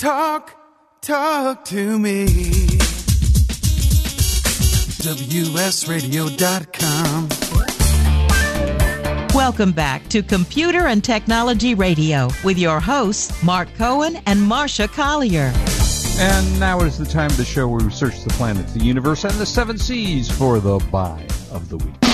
Talk, talk to me. WSRadio.com. Welcome back to Computer and Technology Radio with your hosts, Mark Cohen and Marsha Collier. And now is the time of the show where we search the planets, the universe, and the seven seas for the buy of the week.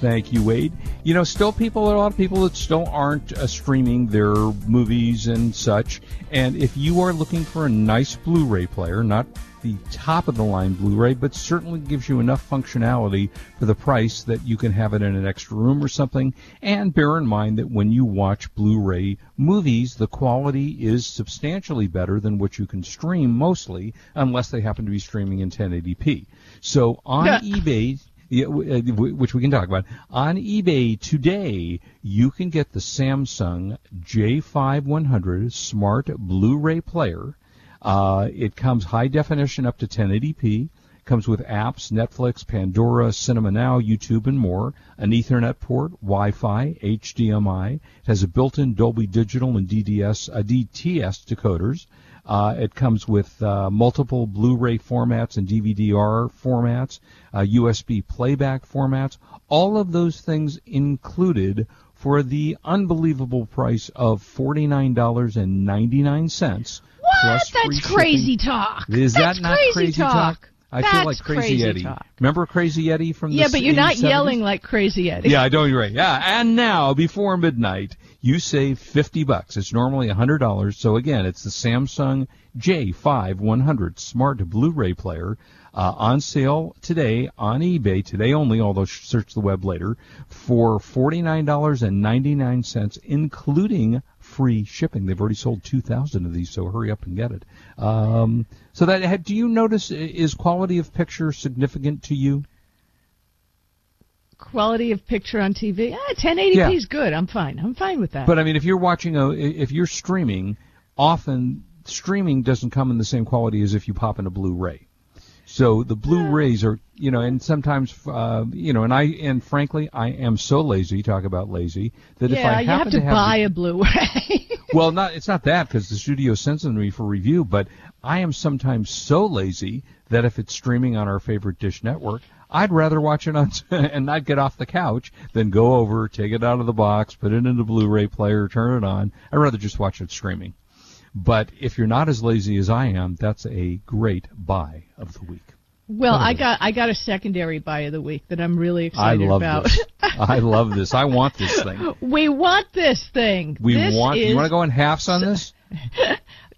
Thank you, Wade. You know, still people, a lot of people that still aren't uh, streaming their movies and such. And if you are looking for a nice Blu-ray player, not the top of the line Blu-ray, but certainly gives you enough functionality for the price that you can have it in an extra room or something. And bear in mind that when you watch Blu-ray movies, the quality is substantially better than what you can stream mostly, unless they happen to be streaming in 1080p. So on eBay, yeah, uh, which we can talk about. On eBay today, you can get the Samsung J5100 Smart Blu-ray player. Uh, it comes high definition up to 1080p. Comes with apps, Netflix, Pandora, Cinema Now, YouTube, and more. An Ethernet port, Wi-Fi, HDMI. It has a built-in Dolby Digital and DDS, uh, DTS decoders. Uh, it comes with uh, multiple Blu-ray formats and DVD-R formats, uh, USB playback formats. All of those things included for the unbelievable price of forty-nine dollars and ninety-nine cents. What? That's crazy talk. Is That's that not crazy, crazy talk? I That's feel like Crazy, crazy Eddie. talk. Remember Crazy Eddie from the Yeah, but you're not 70s? yelling like crazy Eddie. Yeah, I you're right. Yeah, and now before midnight, you save fifty bucks. It's normally hundred dollars. So again, it's the Samsung J5100 Smart Blu-ray player uh, on sale today on eBay today only. Although search the web later for forty nine dollars and ninety nine cents, including free shipping. They've already sold two thousand of these, so hurry up and get it. Um, so that do you notice is quality of picture significant to you? Quality of picture on TV. Ah, 1080p Yeah. is good. I'm fine. I'm fine with that. But I mean, if you're watching a, if you're streaming, often streaming doesn't come in the same quality as if you pop in a Blu-ray. So the Blu-rays are, you know, and sometimes, uh, you know, and I, and frankly, I am so lazy. Talk about lazy that if yeah, I you have to, have buy the- a Blu-ray. well, not it's not that because the studio sends them to me for review, but I am sometimes so lazy that if it's streaming on our favorite dish network, I'd rather watch it on and not get off the couch than go over, take it out of the box, put it in the Blu-ray player, turn it on. I'd rather just watch it streaming. But if you're not as lazy as I am, that's a great buy of the week. well, I got I got a secondary buy of the week that I'm really excited I love about. this. I love this. I want this thing. we want this thing. We This want. Is, You want to go in halves on this?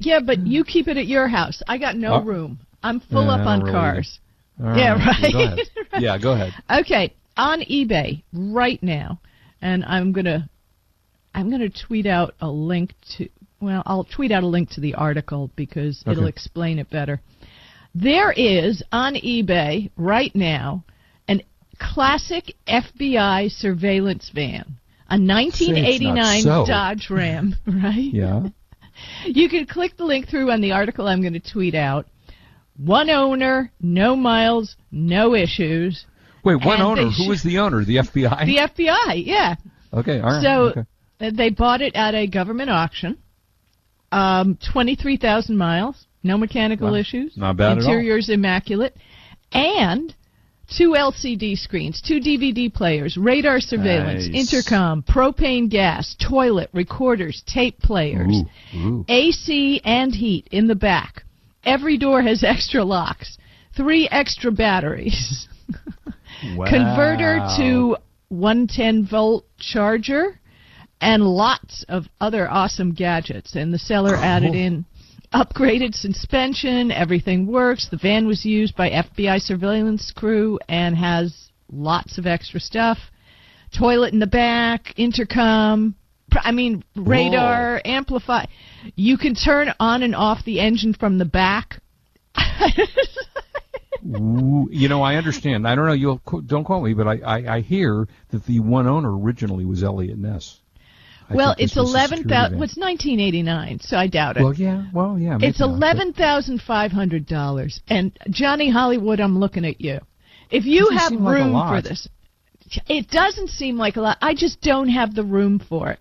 Yeah, but you keep it at your house. I got no Oh. room. I'm full up on really. cars. All Yeah, right. Go ahead. Yeah, go ahead. Okay, on eBay right now, and I'm gonna I'm gonna tweet out a link to. Well, I'll tweet out a link to the article because it'll explain it better. There is on eBay right now an classic FBI surveillance van, a 1989 so. Dodge Ram, right? Yeah. You can click the link through on the article I'm going to tweet out. One owner, no miles, no issues. Wait, one owner. they Who was the owner? The FBI. The FBI, yeah. okay, all right. So okay. uh, they bought it at a government auction. Um, 23,000 miles, no mechanical Wow. issues. Not bad at all. Interior's immaculate. And two LCD screens, two DVD players, radar surveillance, Nice. intercom, propane gas, toilet, recorders, tape players. Ooh, ooh. AC and heat in the back. Every door has extra locks. Three extra batteries. Converter to 110 volt charger and lots of other awesome gadgets. And the seller added in upgraded suspension, everything works. The van was used by FBI surveillance crew and has lots of extra stuff. Toilet in the back, intercom, I mean radar, amplify. You can turn on and off the engine from the back. Ooh, you know, I understand. I don't know. You'll don't quote me, but I, I, I hear that the one owner originally was Eliot Ness. I well, it's eleven security Well, it's nineteen eighty nine, so I doubt it. Well, yeah. Well, yeah. it's eleven thousand five hundred dollars. And Johnny Hollywood, I'm looking at you. If you have seem like room for this, it doesn't seem like a lot. I just don't have the room for it.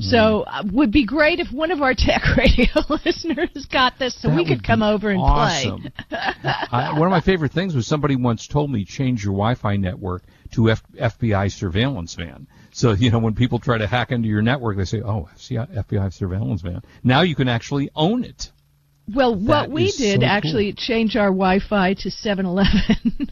So uh, would be great if one of our tech radio listeners got this so That we could come over and awesome. play. I, one of my favorite things was somebody once told me change your Wi-Fi network to F, FBI surveillance van. So you know when people try to hack into your network, they say, "Oh, FBI, FBI surveillance van." Now you can actually own it. Well, what we did so actually change our Wi-Fi to 7-Eleven.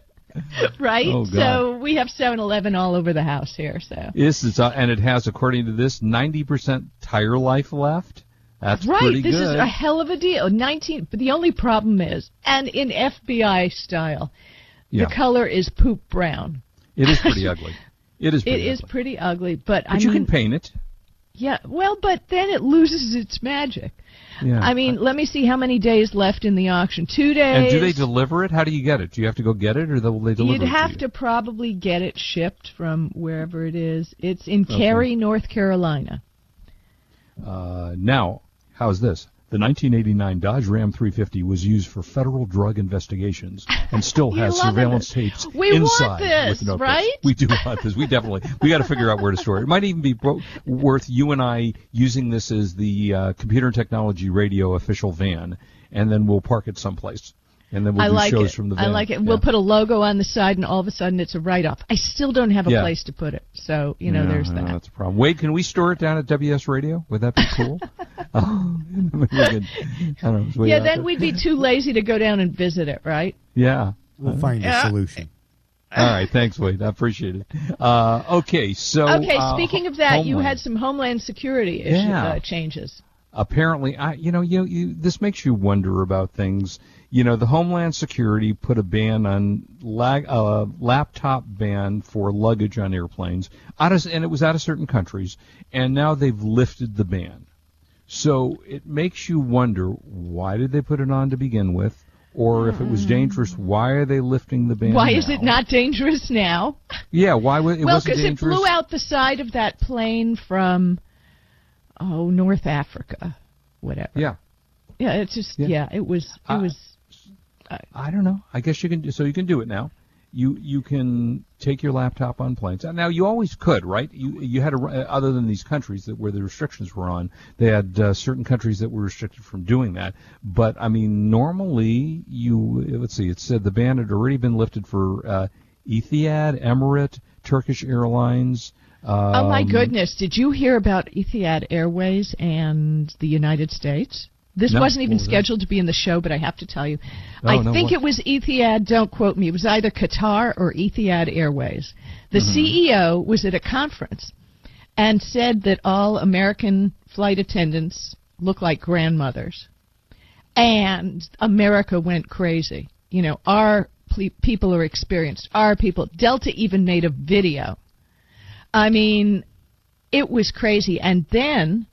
right? Oh. So we have 7-Eleven all over the house here. So This is, uh, and it has, according to this, 90% tire life left. That's pretty good. right, pretty this good. is a hell of a deal. 19. But the only problem is, and in FBI style, yeah, the color is poop brown. it is pretty ugly. It is. It Pretty is ugly. pretty ugly, but, But I you mean, can paint it. Yeah. Well, but then it loses its magic. Yeah. I mean, let me see how many days left in the auction. Two days. and do they deliver it? How do you get it? Do you have to go get it, or will they deliver it? You'd have to, to probably get it shipped from wherever it is. It's in Okay. Cary, North Carolina. Uh, now, how's this? The 1989 Dodge Ram 350 was used for federal drug investigations and still has surveillance it. tapes We inside this, with notebooks. right? We do want this. We definitely. We got to figure out where to store it. It might even be bro- worth you and I using this as the uh, computer and technology radio official van, and then we'll park it someplace, and then we'll I do like shows it. from the van. I like it. We'll put a logo on the side, and all of a sudden it's a write-off. I still don't have a Yeah. place to put it, so you know Yeah, there's that. That's a problem. Wade, can we store it down at WS Radio? Would that be cool? oh, we could, I don't know, Yeah, then there. we'd be too lazy to go down and visit it, right? Yeah. We'll find Yeah. a solution. All right. Thanks, Wade. I appreciate it. Uh, okay. So. Okay, uh, speaking of that, you had some Homeland Security issue, Yeah. uh, changes. apparently I you know you, you this makes you wonder about things you know the Homeland Security put a ban on lag, uh, laptop ban for luggage on airplanes out of, and it was out of certain countries and now they've lifted the ban so it makes you wonder why did they put it on to begin with or if it was dangerous why are they lifting the ban Why is it not dangerous now? yeah why was it well, wasn't because it flew out the side of that plane from, oh, North Africa, whatever. yeah Yeah, it's just Yeah. yeah, it was it Uh, I don't know. I guess you can. Do, So you can do it now. You you can take your laptop on planes. Now you always could, right? You you had a, other than these countries that where the restrictions were on, they had uh, certain countries that were restricted from doing that. But I mean, normally you let's see. It said the ban had already been lifted for uh, Etihad, Emirate, Turkish Airlines. Oh my um, goodness! Did you hear about Etihad Airways and the United States? This No. wasn't even was that? scheduled to be in the show, but I have to tell you, Oh, I no, think what? it was Etihad. Don't quote me. It was either Qatar or Etihad Airways. The Mm-hmm. CEO was at a conference and said that all American flight attendants look like grandmothers, and America went crazy. You know, our ple- people are experienced. Our people. Delta even made a video. I mean, it was crazy. And then,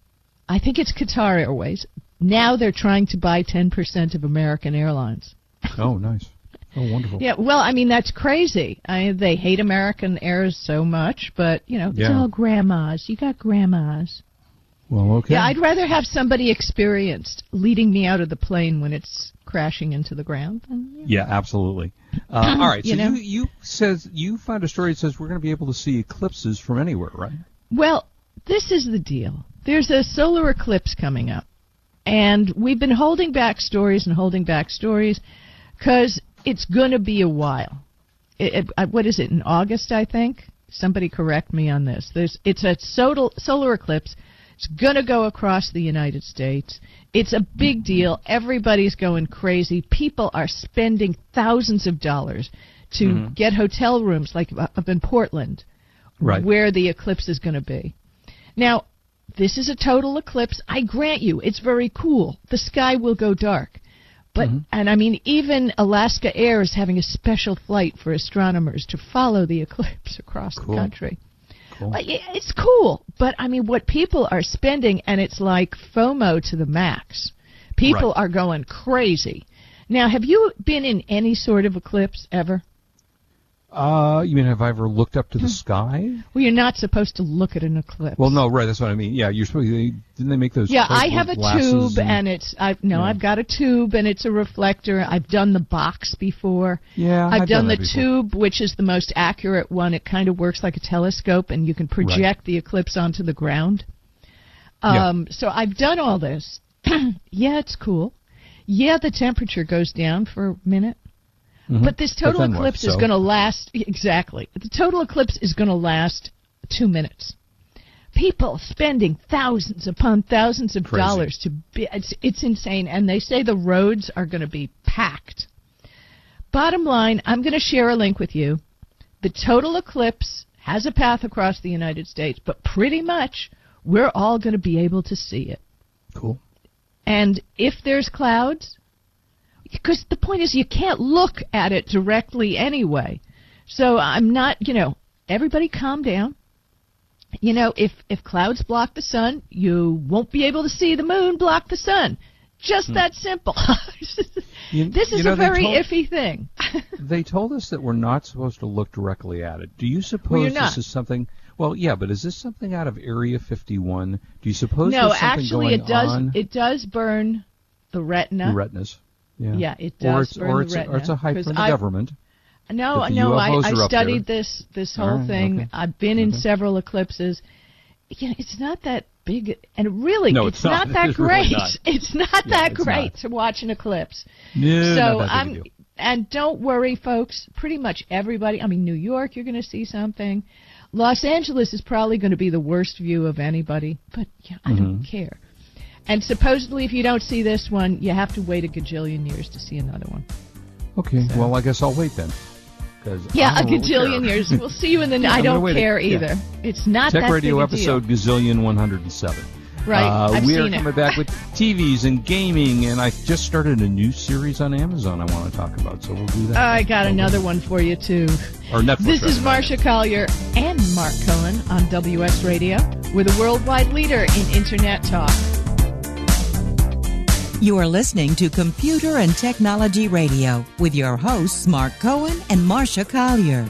I think it's Qatar Airways. Now they're trying to buy 10% of American Airlines. Oh, nice. Oh, wonderful. Yeah, well, I mean, that's crazy. I, they hate American Airs so much, but, you know, it's Yeah. all grandmas. You got grandmas. Well, okay. Yeah, I'd rather have somebody experienced leading me out of the plane when it's crashing into the ground. Than, Yeah, absolutely. Uh, all right, You so know? you you says you found a story that says we're going to be able to see eclipses from anywhere, right? Well, this is the deal. There's a solar eclipse coming up. And we've been holding back stories and holding back stories because it's going to be a while. It, it, uh, what is it, in August, I think? Somebody correct me on this. There's, it's a solar, solar eclipse. It's going to go across the United States. It's a big deal. Everybody's going crazy. People are spending thousands of dollars to get hotel rooms, like up in Portland, Right. where the eclipse is going to be. Now, this is a total eclipse. I grant you, it's very cool. The sky will go dark. But mm-hmm. and I mean even Alaska Air is having a special flight for astronomers to follow the eclipse across Cool. the country. Cool. It's cool, but I mean what people are spending and it's like FOMO to the max. People Right. are going crazy. Now, have you been in any sort of eclipse ever? Uh, you mean have I ever looked up to the sky? Well, you're not supposed to look at an eclipse. Well, no, right. That's what I mean. Yeah, you're supposed. To, didn't they make those? Yeah, I have a tube, and, it's I've no, Yeah. I've got a tube, and it's a reflector. I've done the box before. Yeah, I've, I've done, done the tube, which is the most accurate one. It kind of works like a telescope, and you can project the eclipse onto the ground. Yeah. Um, So I've done all this. yeah, it's cool. Yeah, the temperature goes down for a minute. But this Mm-hmm. But total then what? eclipse is going to last exactly. The total eclipse is going to last two minutes. People spending thousands upon thousands of Crazy. dollars to be it's, it's insane, and they say the roads are going to be packed. Bottom line, I'm going to share a link with you. The total eclipse has a path across the United States, but pretty much we're all going to be able to see it. Cool. And if there's clouds, because the point is you can't look at it directly anyway. So I'm not, you know, everybody calm down. You know, if if clouds block the sun, you won't be able to see the moon block the sun. Just hmm. that simple. You- this is you know, a very told- iffy thing. They told us that we're not supposed to look directly at it. Do you suppose you're this is something? Well, yeah, but is this something out of Area 51? Do you suppose no, actually, it does on it does burn the retina. the retinas? Yeah. Yeah, it Or does it's burn or the it's, or it's a hype from the I've- government. No, no, I, UFOs I studied this this whole right, thing. okay. I've been in several eclipses. Yeah, it's not that big, and really, No, it's, it's not. that It's really great. not. It's not Yeah, that it's great not. to watch an eclipse. No, so not that big a I'm, and don't worry, folks. Pretty much everybody. I mean, New York, you're going to see something. Los Angeles is probably going to be the worst view of anybody, but yeah, I Mm-hmm. don't care. And supposedly, if you don't see this one, you have to wait a gajillion years to see another one. Okay, well, I guess I'll wait then. Yeah, a gajillion years. We'll see you in the. Yeah, I don't care yeah. either. It's not Tech that Radio a deal. episode gazillion 107. Right, Uh, I've we are seen it. coming back with TVs and gaming, and I just started a new series on Amazon I want to talk about, so we'll do that. I got another one for you too. Or Netflix. This is. Marsha Collier and Mark Cohen on WS Radio. We're the worldwide leader in Internet talk. You are listening to Computer and Technology Radio with your hosts, Mark Cohen and Marsha Collier.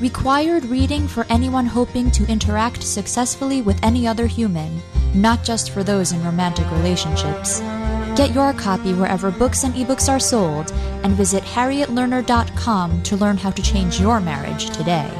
required reading for anyone hoping to interact successfully with any other human, not just for those in romantic relationships. Get your copy wherever books and ebooks are sold and visit harrietlerner.com to learn how to change your marriage today.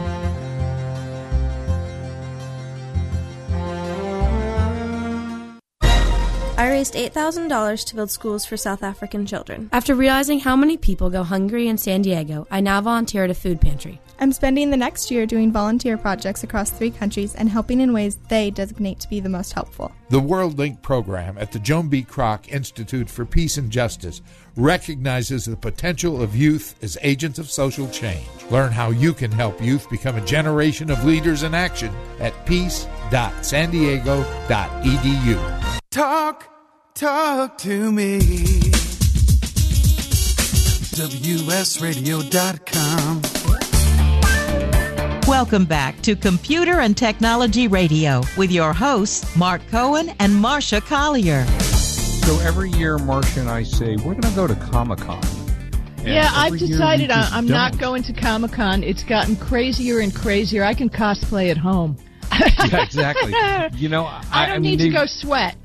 I raised $8,000 to build schools for South African children. After realizing how many people go hungry in San Diego, I now volunteer at a food pantry. I'm spending the next year doing volunteer projects across three countries and helping in ways they designate to be the most helpful. The World Link program at the Joan B. Kroc Institute for Peace and Justice recognizes the potential of youth as agents of social change. Learn how you can help youth become a generation of leaders in action at peace.sandiego.edu. Talk, talk to me. WSRadio.com. Welcome back to Computer and Technology Radio with your hosts, Mark Cohen and Marsha Collier. So every year, Marsha and I say, we're going to go to Comic Con. Yeah, I've decided I, I'm not going to Comic Con. It's gotten crazier and crazier. I can cosplay at home. yeah, exactly. You know, I, I don't I mean, need to go sweat.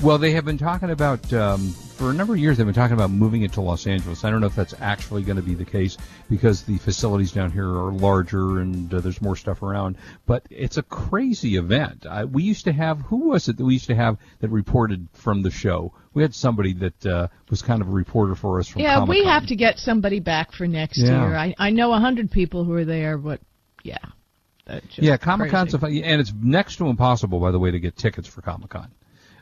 Well, they have been talking about um, for a number of years. They've been talking about moving it to Los Angeles. I don't know if that's actually going to be the case because the facilities down here are larger and uh, there's more stuff around. But it's a crazy event. I, we used to have who was it that we used to have that reported from the show? We had somebody that uh, was kind of a reporter for us from yeah, we Comic-Con. have to get somebody back for next Yeah. year. I I know a hundred people who are there, but yeah, Yeah, Comic Con's and it's next to impossible, by the way, to get tickets for Comic Con.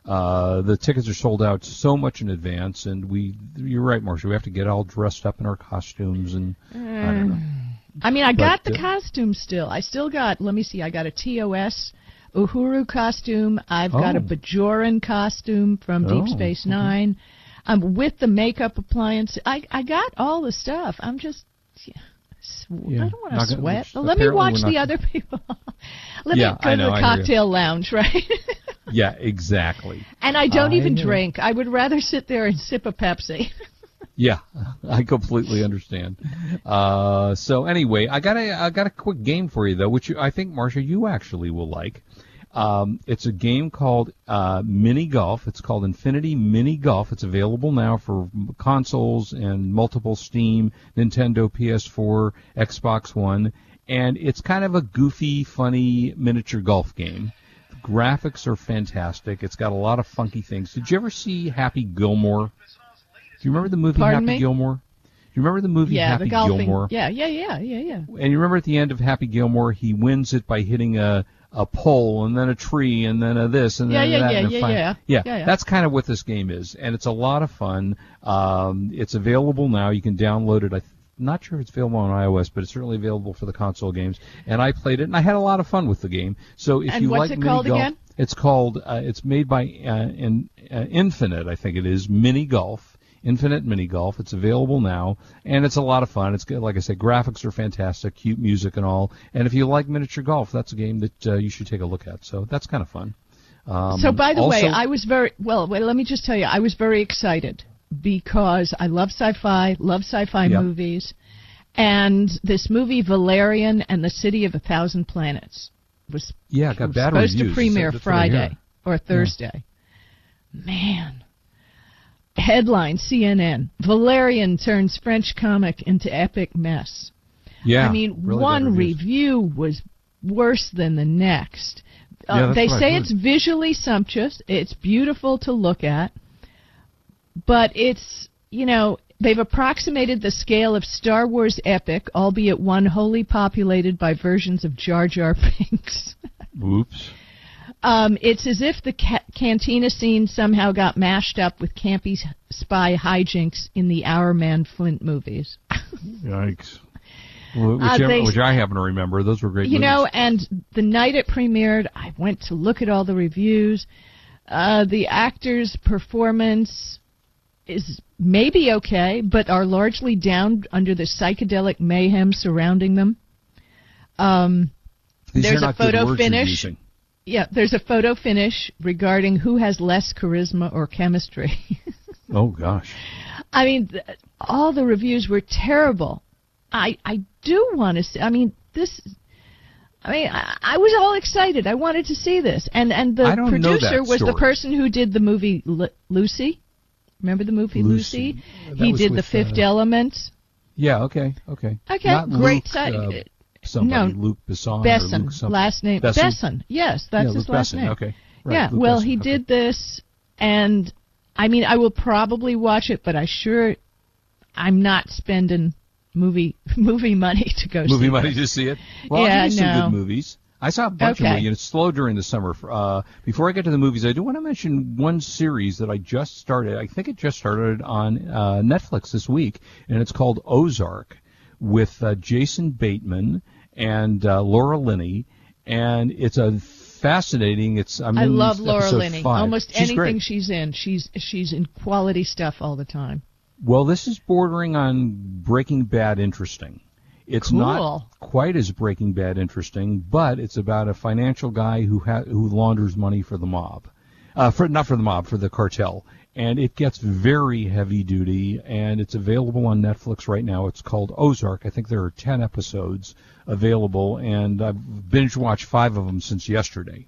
Uh, the tickets are sold out so much in advance, and we, you're right, Marsha, we have to get all dressed up in our costumes, and I don't know. I mean, I But, got the uh, costume still. I still got. Let me see. I got a TOS Uhura costume. I've got a Oh. Bajoran costume from Deep Oh, Space. Nine. I'm with the makeup appliance. I I got all the stuff. I'm just. Yeah, Yeah, I don't want to gonna- sweat. which Let me watch the other people. Let Yeah, me go I to the I hear you. cocktail lounge, right? Yeah, exactly. and I don't I even know. drink. I would rather sit there and sip a Pepsi. Yeah, I completely understand. Uh, so anyway, I got a I got a quick game for you though, which you, I think Marsha you actually will like. Um, it's a game called uh, Mini Golf. It's called Infinity Mini Golf. It's available now for consoles and multiple Steam, Nintendo, PS4, Xbox One, and it's kind of a goofy, funny miniature golf game. The graphics are fantastic. It's got a lot of funky things. Did you ever see Happy Gilmore? Do you remember the movie Pardon Happy me? Gilmore? Do you remember the movie yeah, Happy the. Gilmore? Yeah, yeah, yeah, yeah, yeah. And you remember at the end of Happy Gilmore, he wins it by hitting a a pole and then a tree and then a this and Yeah, then yeah, that. yeah, and yeah, fin- yeah. yeah. Yeah, yeah. That's kind of what this game is, and it's a lot of fun. Um, it's available now. You can download it. I'm not sure if it's available on iOS, but it's certainly available for the console games. And I played it, and I had a lot of fun with the game. So if And you like mini golf, again? it's called. Uh, it's made by uh, in, uh, Infinite, I think it is. Mini Golf. Infinite Mini Golf. It's available now, and it's a lot of fun. It's good, like I said, graphics are fantastic, cute music and all. And if you like miniature golf, that's a game that uh, you should take a look at. So that's kind of fun. Um, so by the way, I was very well. Wait, let me just tell you, I was very excited because I love sci-fi, love sci-fi Yep. movies, and this movie Valerian and the City of a Thousand Planets was yeah, got was bad supposed reviews. to premiere That's what I hear. Friday or Thursday. Man. Headline CNN Valerian turns French comic into epic mess. Yeah, I mean, really one review was worse than the next. Yeah, Uh, that's they say it's visually sumptuous. It's beautiful to look at, but it's you know they've approximated the scale of Star Wars epic, albeit one wholly populated by versions of Jar Jar Binks. Oops. Um, it's as if the ca- cantina scene somehow got mashed up with campy spy hijinks in the Our Man Flint movies. Yikes. Wh- Uh, they- which I happen to remember. Those were great you movies. know, and the night it premiered, I went to look at all the reviews. Uh, the actor's performance is maybe okay, but are largely down under the psychedelic mayhem surrounding them. Um, These there's a photo words you're finish. Yeah, there's a photo finish regarding who has less charisma or chemistry. Oh gosh. I mean, th- all the reviews were terrible. I I do want to see. I mean, this. I mean, I, I was all excited. I wanted to see this, and and the I don't know producer was the person who did the movie Lu- Lucy. Remember the movie Lucy. Lucy? He did the Fifth uh, Element. Yeah. Okay. Okay. Okay, Not great Luke, uh, somebody, no, Luc Besson. or Besson, Luke last name Besson? Besson. Yes, that's Yeah, his Luke last Besson, name. okay. Right, yeah, Luke well, Besson, he okay. did this, and I mean, I will probably watch it, but I sure I'm not spending movie movie money to go movie see money it. to see it. Well, Yeah, give you some no. good movies. I saw a bunch Okay. of movies. It's slow during the summer. Uh, before I get to the movies, I do want to mention one series that I just started. I think it just started on uh, Netflix this week, and it's called Ozark with uh, Jason Bateman and uh, Laura Linney, and it's a fascinating. It's I'm I love Laura Linney. five. Almost She's anything great. she's in, she's she's in quality stuff all the time. Well, this is bordering on Breaking Bad interesting. It's Cool. not quite as Breaking Bad interesting, but it's about a financial guy who ha- who launders money for the mob, uh, for not for the mob, for the cartel, and it gets very heavy duty, and it's available on Netflix right now. It's called Ozark. I think there are ten episodes available, and I've binge watched five of them since yesterday.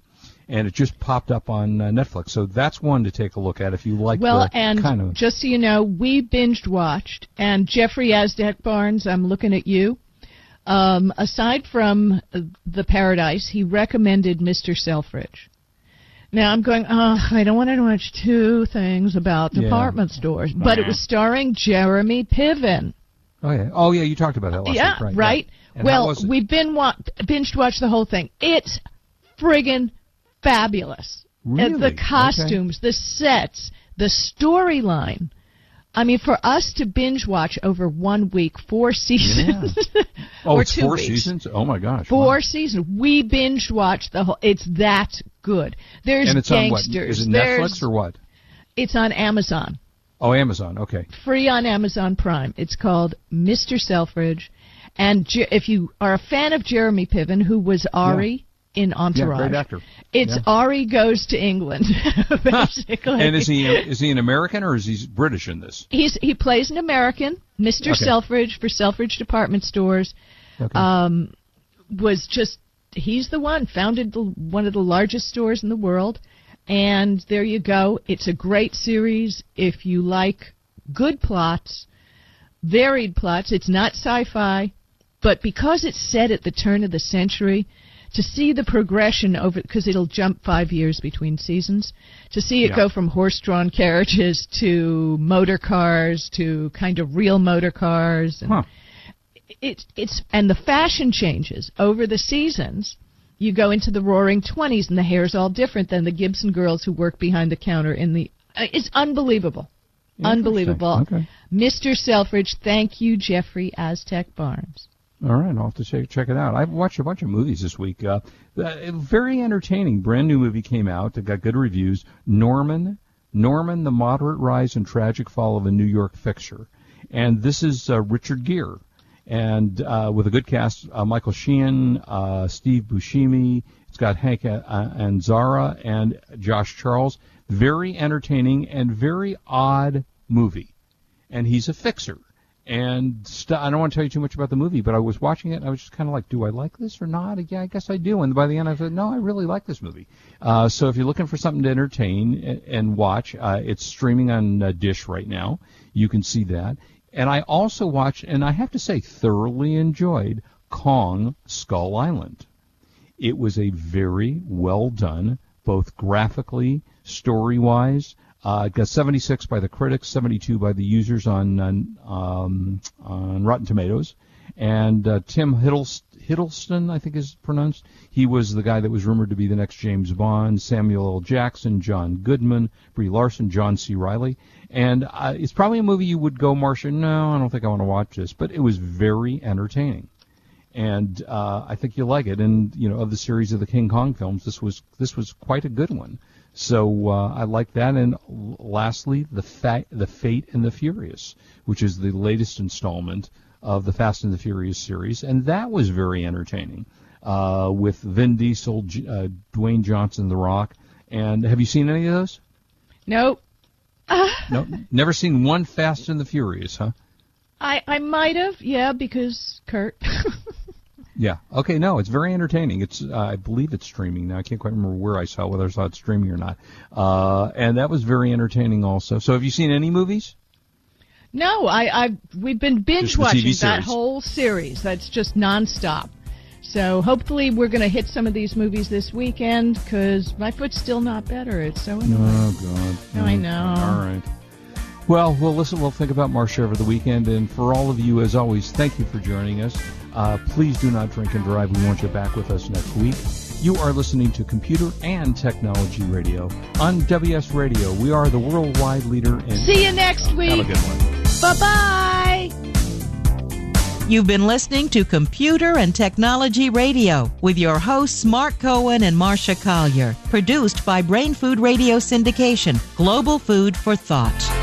And it just popped up on uh, Netflix, so that's one to take a look at if you like well, and kind of just so you know, we binged watched, and Jeffrey Asdeck Barnes, I'm looking at you. Um, aside from uh, the Paradise, he recommended Mr. Selfridge. Now I'm going, oh, I don't want to watch two things about Yeah. department stores, but it was starring Jeremy Piven. Oh yeah. Oh yeah. You talked about that last yeah, week, right? yeah. Well, we've been wa- binged watched the whole thing. It's friggin' fabulous. Uh, Really? The costumes, the sets, the storyline. I mean, for us to binge watch over one week, four seasons, oh, or it's two four weeks. seasons. Oh my gosh. Four wow. seasons. We binge watched the whole. It's that good. There's And it's on what? gangsters. Is it There's, Netflix or what? It's on Amazon. Oh, Amazon. Okay. free on Amazon Prime. It's called Mr. Selfridge, and Je- if you are a fan of Jeremy Piven, who was Ari in Entourage, Yeah, great actor. It's Yeah. Ari goes to England, basically. And is he is he an American or is he British in this? He's he plays an American, Mr. Okay. Selfridge for Selfridge Department Stores. Okay. Um, was just he's the one founded the, one of the largest stores in the world, and there you go. It's a great series if you like good plots, varied plots. It's not sci-fi, but because it's set at the turn of the century. To see the progression over, because it'll jump five years between seasons, to see it Yeah. go from horse-drawn carriages to motor cars to kind of real motor cars, and Huh. it's it's and the fashion changes over the seasons. You go into the Roaring Twenties, and the hair's all different than the Gibson girls who work behind the counter in the. uh, It's unbelievable, unbelievable. Okay. Mr. Selfridge, thank you, Jeffrey Aztec Barnes. All right, I'll have to check check it out. I've watched a bunch of movies this week. Uh, very entertaining. Brand new movie came out. It got good reviews. Norman, Norman, the moderate rise and tragic fall of a New York fixer, and this is uh, Richard Gere, and uh, with a good cast: uh, Michael Sheen, uh, Steve Buscemi. It's got Hank uh, Azaria and Josh Charles. Very entertaining and very odd movie and he's a fixer. And st- I don't want to tell you too much about the movie, but I was watching it and I was just kind of like, do I like this or not? Yeah, I guess I do. And by the end, I said, no, I really like this movie. Uh, so if you're looking for something to entertain and, and watch, uh, it's streaming on uh, Dish right now. You can see that. And I also watched, and I have to say, thoroughly enjoyed Kong Skull Island. It was a very well done, both graphically, story wise. Uh, got 76 by the critics, 72 by the users on on, um, on Rotten Tomatoes, and uh, Tim Hiddleston, Hiddleston, I think is pronounced. He was the guy that was rumored to be the next James Bond. Samuel L. Jackson, John Goodman, Brie Larson, John C. Reilly, and uh, it's probably a movie you would go, Marsha. No, I don't think I want to watch this, but it was very entertaining and uh, I think you'll like it. And you know, of the series of the King Kong films, this was this was quite a good one. So uh, I like that. And lastly, the fa- the Fate and the Furious, which is the latest installment of the Fast and the Furious series, and that was very entertaining. Uh, with Vin Diesel, J- uh, Dwayne Johnson, The Rock, and have you seen any of those? Nope. No, never seen one Fast and the Furious, huh? I I might have, yeah, because Kurt. Yeah. Okay. No, it's very entertaining. It's uh, I believe it's streaming now. I can't quite remember where I saw it, whether I saw it streaming or not. Uh, and that was very entertaining also. So have you seen any movies? No, I, I we've been binge watching that whole series. That's just nonstop. So hopefully we're going to hit some of these movies this weekend because my foot's still not better. It's so annoying. Oh God. No, I know. All right. Well, we'll listen. We'll think about Marsha over the weekend, and for all of you, as always, thank you for joining us. Uh, please do not drink and drive. We want you back with us next week. You are listening to Computer and Technology Radio on WS Radio. We are the worldwide leader in. See you next week. Have a good one. Bye bye. You've been listening to Computer and Technology Radio with your hosts Mark Cohen and Marsha Collier. Produced by Brain Food Radio Syndication, Global Food for Thought.